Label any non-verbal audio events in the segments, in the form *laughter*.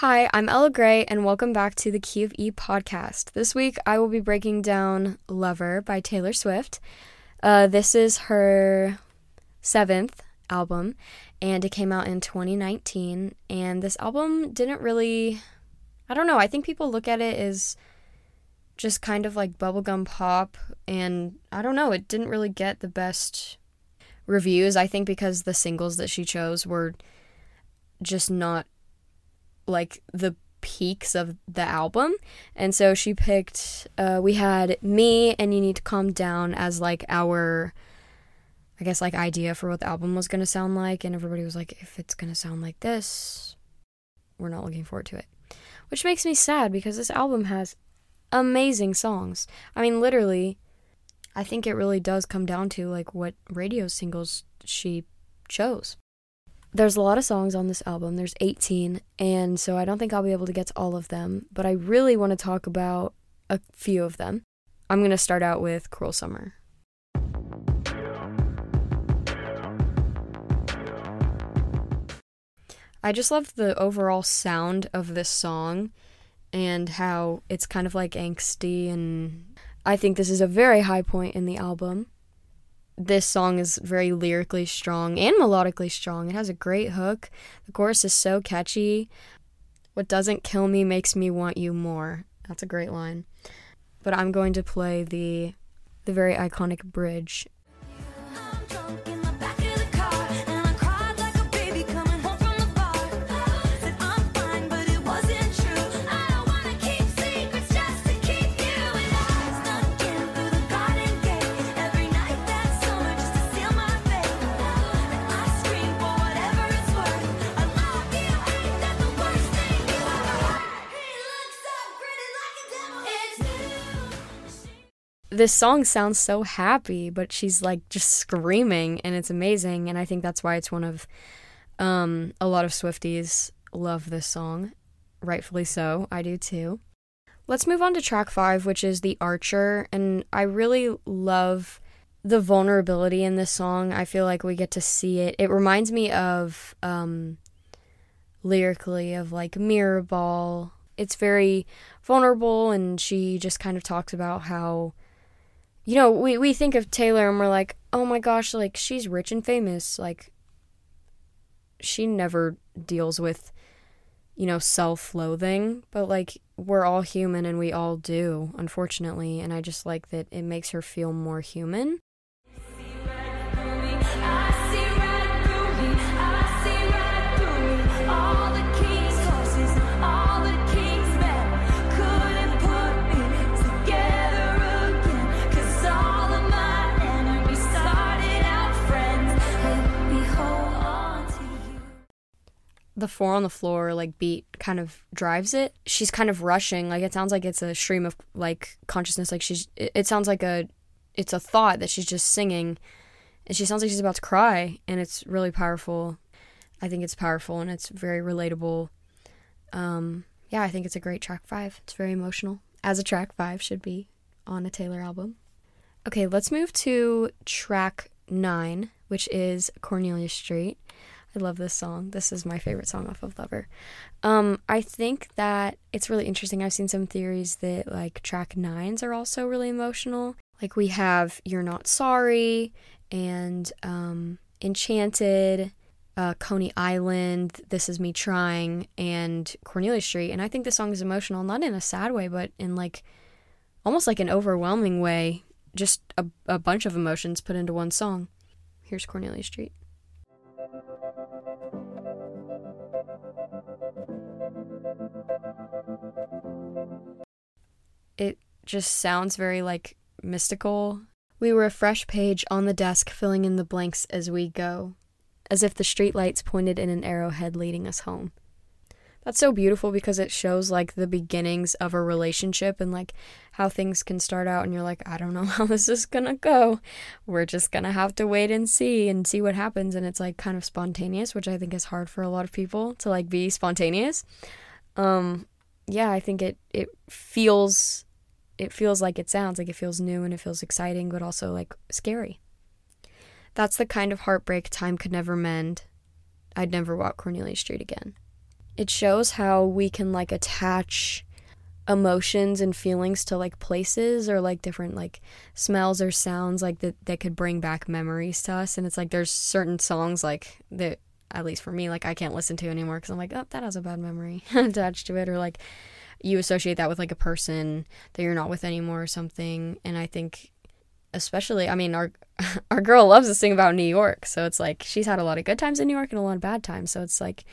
Hi, I'm Ella Grae, and welcome back to the Key of E podcast. This week I will be breaking down Lover by Taylor Swift. Uh, this is her seventh album, and it came out in 2019. And this album didn't really, I don't know, I think people look at it as just kind of like bubblegum pop, and I don't know, it didn't really get the best reviews. I think because the singles that she chose were just not like the peaks of the album. And so she picked uh, we had me and you need to calm down as like our I guess like idea for what the album was going to sound like and everybody was like if it's going to sound like this, we're not looking forward to it. Which makes me sad because this album has amazing songs. I mean literally I think it really does come down to like what radio singles she chose there's a lot of songs on this album. There's 18, and so I don't think I'll be able to get to all of them, but I really want to talk about a few of them. I'm going to start out with Cruel Summer. I just love the overall sound of this song and how it's kind of like angsty and I think this is a very high point in the album this song is very lyrically strong and melodically strong. It has a great hook. The chorus is so catchy. What doesn't kill me makes me want you more. That's a great line. But I'm going to play the the very iconic bridge this song sounds so happy, but she's like just screaming and it's amazing. And I think that's why it's one of um, a lot of Swifties love this song. Rightfully so. I do too. Let's move on to track five, which is The Archer. And I really love the vulnerability in this song. I feel like we get to see it. It reminds me of um, lyrically of like Mirror Ball. It's very vulnerable, and she just kind of talks about how you know, we, we think of Taylor and we're like, oh my gosh, like she's rich and famous. Like, she never deals with, you know, self loathing, but like we're all human and we all do, unfortunately. And I just like that it makes her feel more human. Four on the floor like beat kind of drives it. She's kind of rushing, like it sounds like it's a stream of like consciousness. Like she's, it, sounds like a, it's a thought that she's just singing, and she sounds like she's about to cry, and it's really powerful. I think it's powerful and it's very relatable. Um, yeah, I think it's a great track five. It's very emotional, as a track five should be on a Taylor album. Okay, let's move to track nine, which is Cornelia Street. I love this song. This is my favorite song off of Lover. Um, I think that it's really interesting. I've seen some theories that like track nines are also really emotional. Like we have You're Not Sorry and um, Enchanted, uh, Coney Island, This Is Me Trying, and Cornelia Street. And I think the song is emotional, not in a sad way, but in like almost like an overwhelming way. Just a, a bunch of emotions put into one song. Here's Cornelia Street. It just sounds very like mystical. We were a fresh page on the desk filling in the blanks as we go, as if the streetlights pointed in an arrowhead leading us home that's so beautiful because it shows like the beginnings of a relationship and like how things can start out and you're like I don't know *laughs* how this is to go. We're just to have to wait and see and see what happens and it's like kind of spontaneous, which I think is hard for a lot of people to like be spontaneous. Um yeah, I think it it feels it feels like it sounds like it feels new and it feels exciting but also like scary. That's the kind of heartbreak time could never mend. I'd never walk Cornelia Street again. it shows how we can like attach emotions and feelings to like places or like different like smells or sounds like that that could bring back memories to us and it's like there's certain songs like that at least for me like I can't listen to anymore cuz I'm like oh that has a bad memory *laughs* attached to it or like you associate that with like a person that you're not with anymore or something and I think especially I mean our *laughs* our girl loves this thing about New York so it's like she's had a lot of good times in New York and a lot of bad times so it's like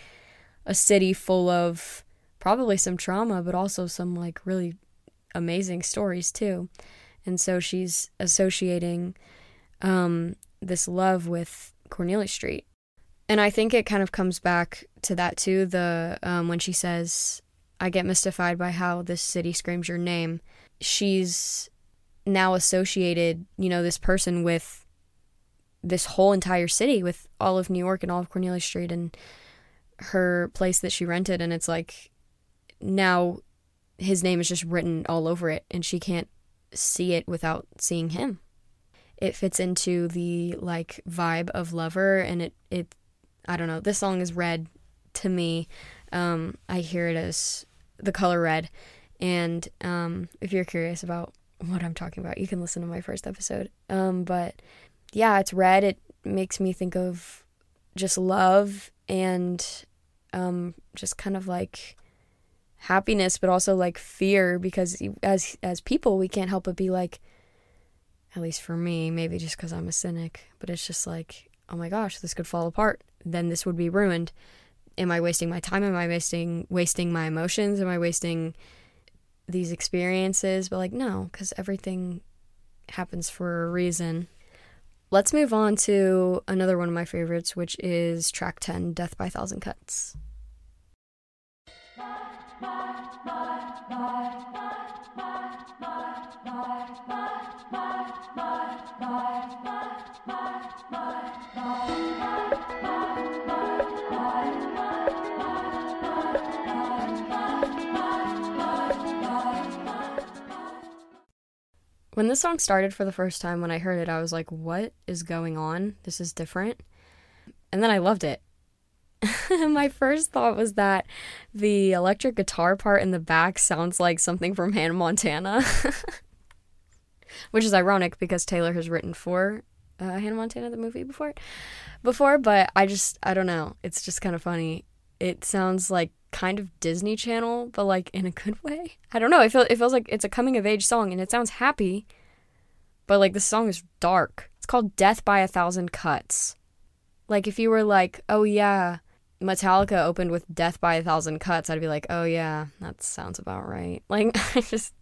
a city full of probably some trauma, but also some like really amazing stories too. And so she's associating um, this love with Cornelia Street. And I think it kind of comes back to that too. The um, when she says, "I get mystified by how this city screams your name." She's now associated, you know, this person with this whole entire city, with all of New York and all of Cornelia Street and her place that she rented. And it's like now his name is just written all over it and she can't see it without seeing him. It fits into the like vibe of Lover and it it I don't know. This song is red to me. Um, I hear it as the color red. And um, if you're curious about what I'm talking about, you can listen to my first episode. Um, but yeah, it's red. It makes me think of just love and um, just kind of like happiness but also like fear because as as people we can't help but be like at least for me maybe just cuz I'm a cynic but it's just like oh my gosh this could fall apart then this would be ruined am I wasting my time? Am I wasting wasting my emotions? Am I wasting these experiences? But like no cuz everything happens for a reason. Let's move on to another one of my favorites which is track 10 death by thousand cuts *laughs* when this song started for the first time, when I heard it, I was like, what is going on? This is different. And then I loved it. *laughs* my first thought was that the electric guitar part in the back sounds like something from Hannah Montana, *laughs* which is ironic because Taylor has written for uh, Hannah Montana the movie before, before. But I just I don't know. It's just kind of funny. It sounds like kind of Disney Channel, but like in a good way. I don't know. It feels it feels like it's a coming of age song, and it sounds happy, but like the song is dark. It's called "Death by a Thousand Cuts." Like if you were like, oh yeah, Metallica opened with Death by a Thousand Cuts, I'd be like, oh yeah, that sounds about right. *laughs* Like, I just,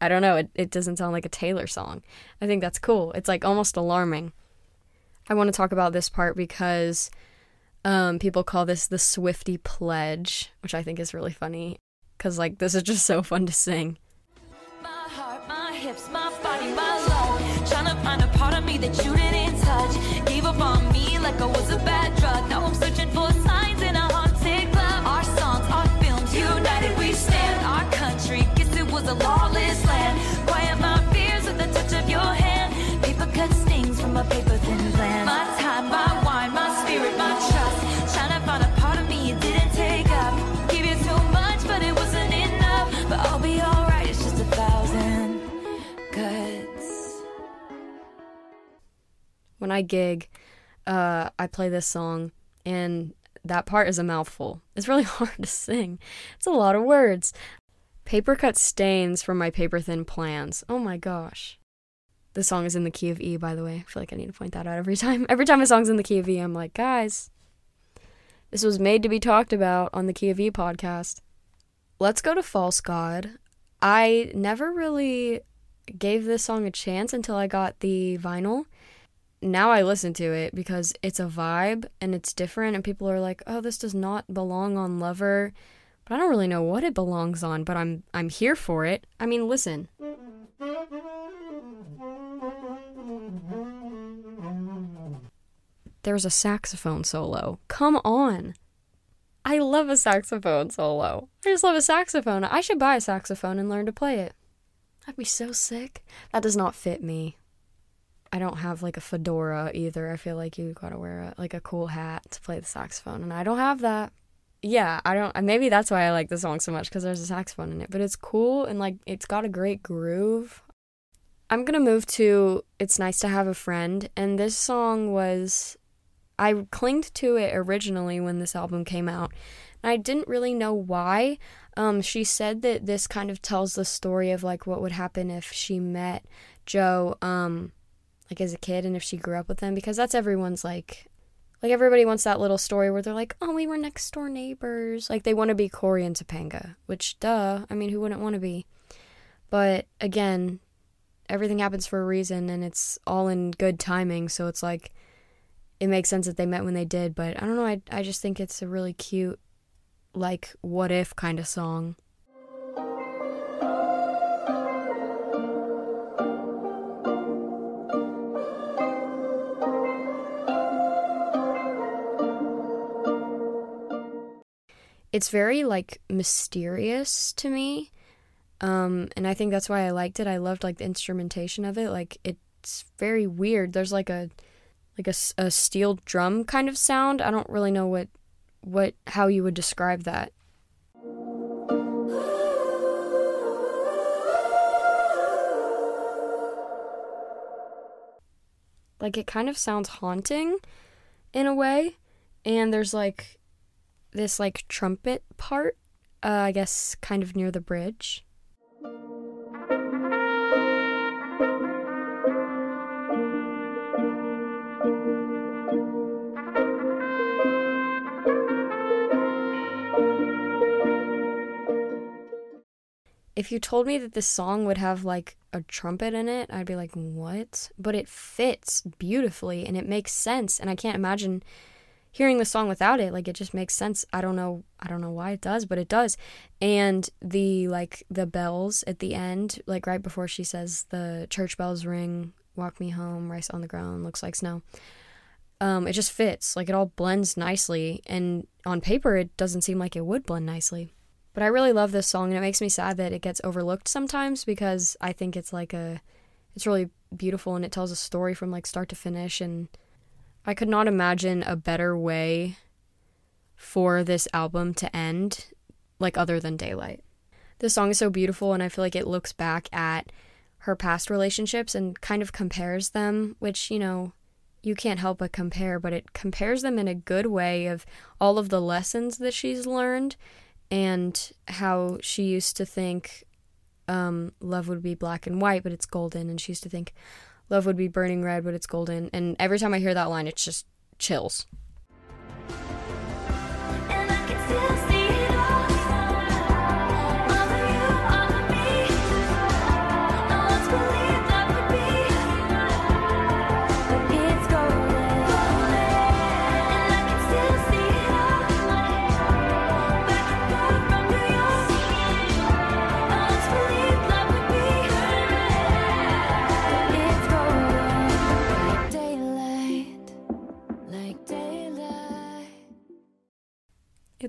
I don't know, it, it doesn't sound like a Taylor song. I think that's cool. It's like almost alarming. I want to talk about this part because um, people call this the Swiftie Pledge, which I think is really funny because, like, this is just so fun to sing. My heart, my hips, my body, my love. Trying to find a part of me that you didn't touch. Gave up on me like I was a bad drug. Now I'm When I gig, uh, I play this song, and that part is a mouthful. It's really *laughs* hard to sing. It's a lot of words. Paper cut stains from my paper thin plans. Oh my gosh. The song is in the key of E, by the way. I feel like I need to point that out every time. *laughs* Every time a song's in the key of E, I'm like, guys, this was made to be talked about on the Key of E podcast. Let's go to False God. I never really gave this song a chance until I got the vinyl now I listen to it because it's a vibe and it's different, and people are like, "Oh, this does not belong on Lover," but I don't really know what it belongs on. But I'm I'm here for it. I mean, listen. There's a saxophone solo. Come on. I love a saxophone solo. I just love a saxophone. I should buy a saxophone and learn to play it. That'd be so sick. That does not fit me. I don't have like a fedora either. I feel like you gotta wear a, like a cool hat to play the saxophone, and I don't have that. yeah, I don't. Maybe that's why I like the song so much because there's a saxophone in it. But it's cool and like it's got a great groove. I'm gonna move to "It's Nice to Have a Friend," and this song was. I clinged to it originally when this album came out. and I didn't really know why. Um, she said that this kind of tells the story of like what would happen if she met Joe, um, like as a kid, and if she grew up with them because that's everyone's like like everybody wants that little story where they're like, "Oh, we were next door neighbors." Like they want to be Cory and Topanga, which duh, I mean, who wouldn't want to be? But again, everything happens for a reason and it's all in good timing, so it's like it makes sense that they met when they did, but I don't know, I I just think it's a really cute like what if kind of song. It's very like mysterious to me. Um, and I think that's why I liked it. I loved like the instrumentation of it. Like it's very weird. There's like a like a, a steel drum kind of sound. I don't really know what what how you would describe that. Like it kind of sounds haunting in a way. And there's like this like trumpet part, uh, I guess kind of near the bridge. If you told me that this song would have like a trumpet in it, I'd be like, what? But it fits beautifully and it makes sense. And I can't imagine hearing the song without it like it just makes sense. I don't know i don't know why it does but it does. And the like the bells at the end like right before she says the church bells ring walk me home rice on the ground looks like snow. Um it just fits. Like it all blends nicely. And on paper it doesn't seem like it would blend nicely. But i really love this song and it makes me sad that it gets overlooked sometimes because i think it's like a it's really beautiful and it tells a story from like start to finish and I could not imagine a better way for this album to end, like other than Daylight. The song is so beautiful, and I feel like it looks back at her past relationships and kind of compares them, which, you know, you can't help but compare, but it compares them in a good way of all of the lessons that she's learned and how she used to think um, love would be black and white, but it's golden, and she used to think Love would be burning red, but it's golden. And every time I hear that line, it's just chills.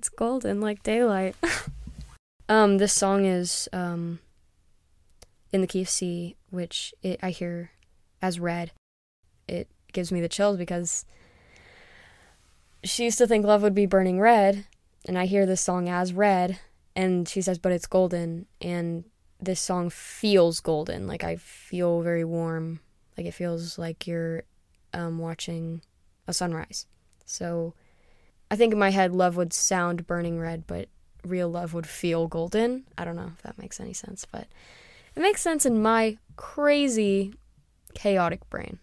It's golden like daylight. *laughs* um, this song is um, in the key of C, which it, I hear as red. It gives me the chills because she used to think love would be burning red, and I hear this song as red, and she says, but it's golden, and this song feels golden. Like I feel very warm. Like it feels like you're um, watching a sunrise. So I think in my head, love would sound burning red, but real love would feel golden. I don't know if that makes any sense, but it makes sense in my crazy, chaotic brain.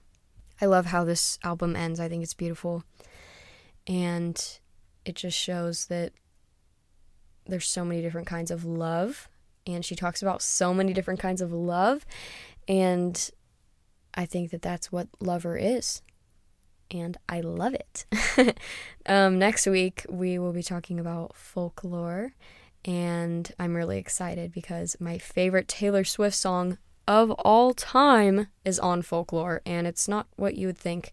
I love how this album ends. I think it's beautiful. And it just shows that there's so many different kinds of love. And she talks about so many different kinds of love. And I think that that's what lover is and I love it. *laughs* um, next week, we will be talking about folklore, and I'm really excited because my favorite Taylor Swift song of all time is on folklore, and it's not what you would think.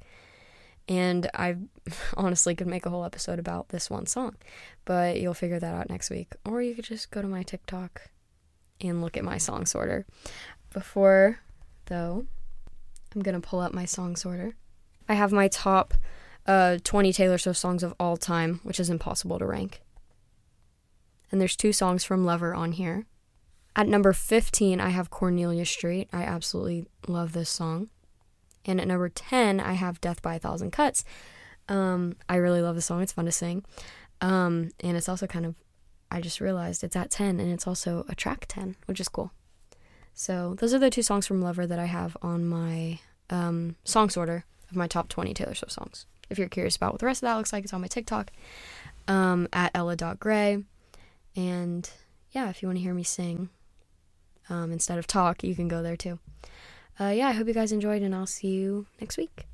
And I *laughs* honestly could make a whole episode about this one song, but you'll figure that out next week. Or you could just go to my TikTok and look at my song sorter. Before, though, I'm gonna pull up my song sorter. I have my top uh, 20 Taylor Swift songs of all time, which is impossible to rank. and there's two songs from Lover on here. At number 15, I have Cornelia Street. I absolutely love this song. And at number 10, I have Death by a Thousand Cuts. Um, I really love the song. It's fun to sing. Um, and it's also kind of, I just realized it's at 10 and it's also a track 10, which is cool. So those are the two songs from Lover that I have on my um, song sorter of my top 20 Taylor Swift songs. If you're curious about what the rest of that looks like, it's on my TikTok um, at ella.grae. And yeah, if you want to hear me sing um, instead of talk, you can go there too. Uh, yeah, I hope you guys enjoyed, and I'll see you next week.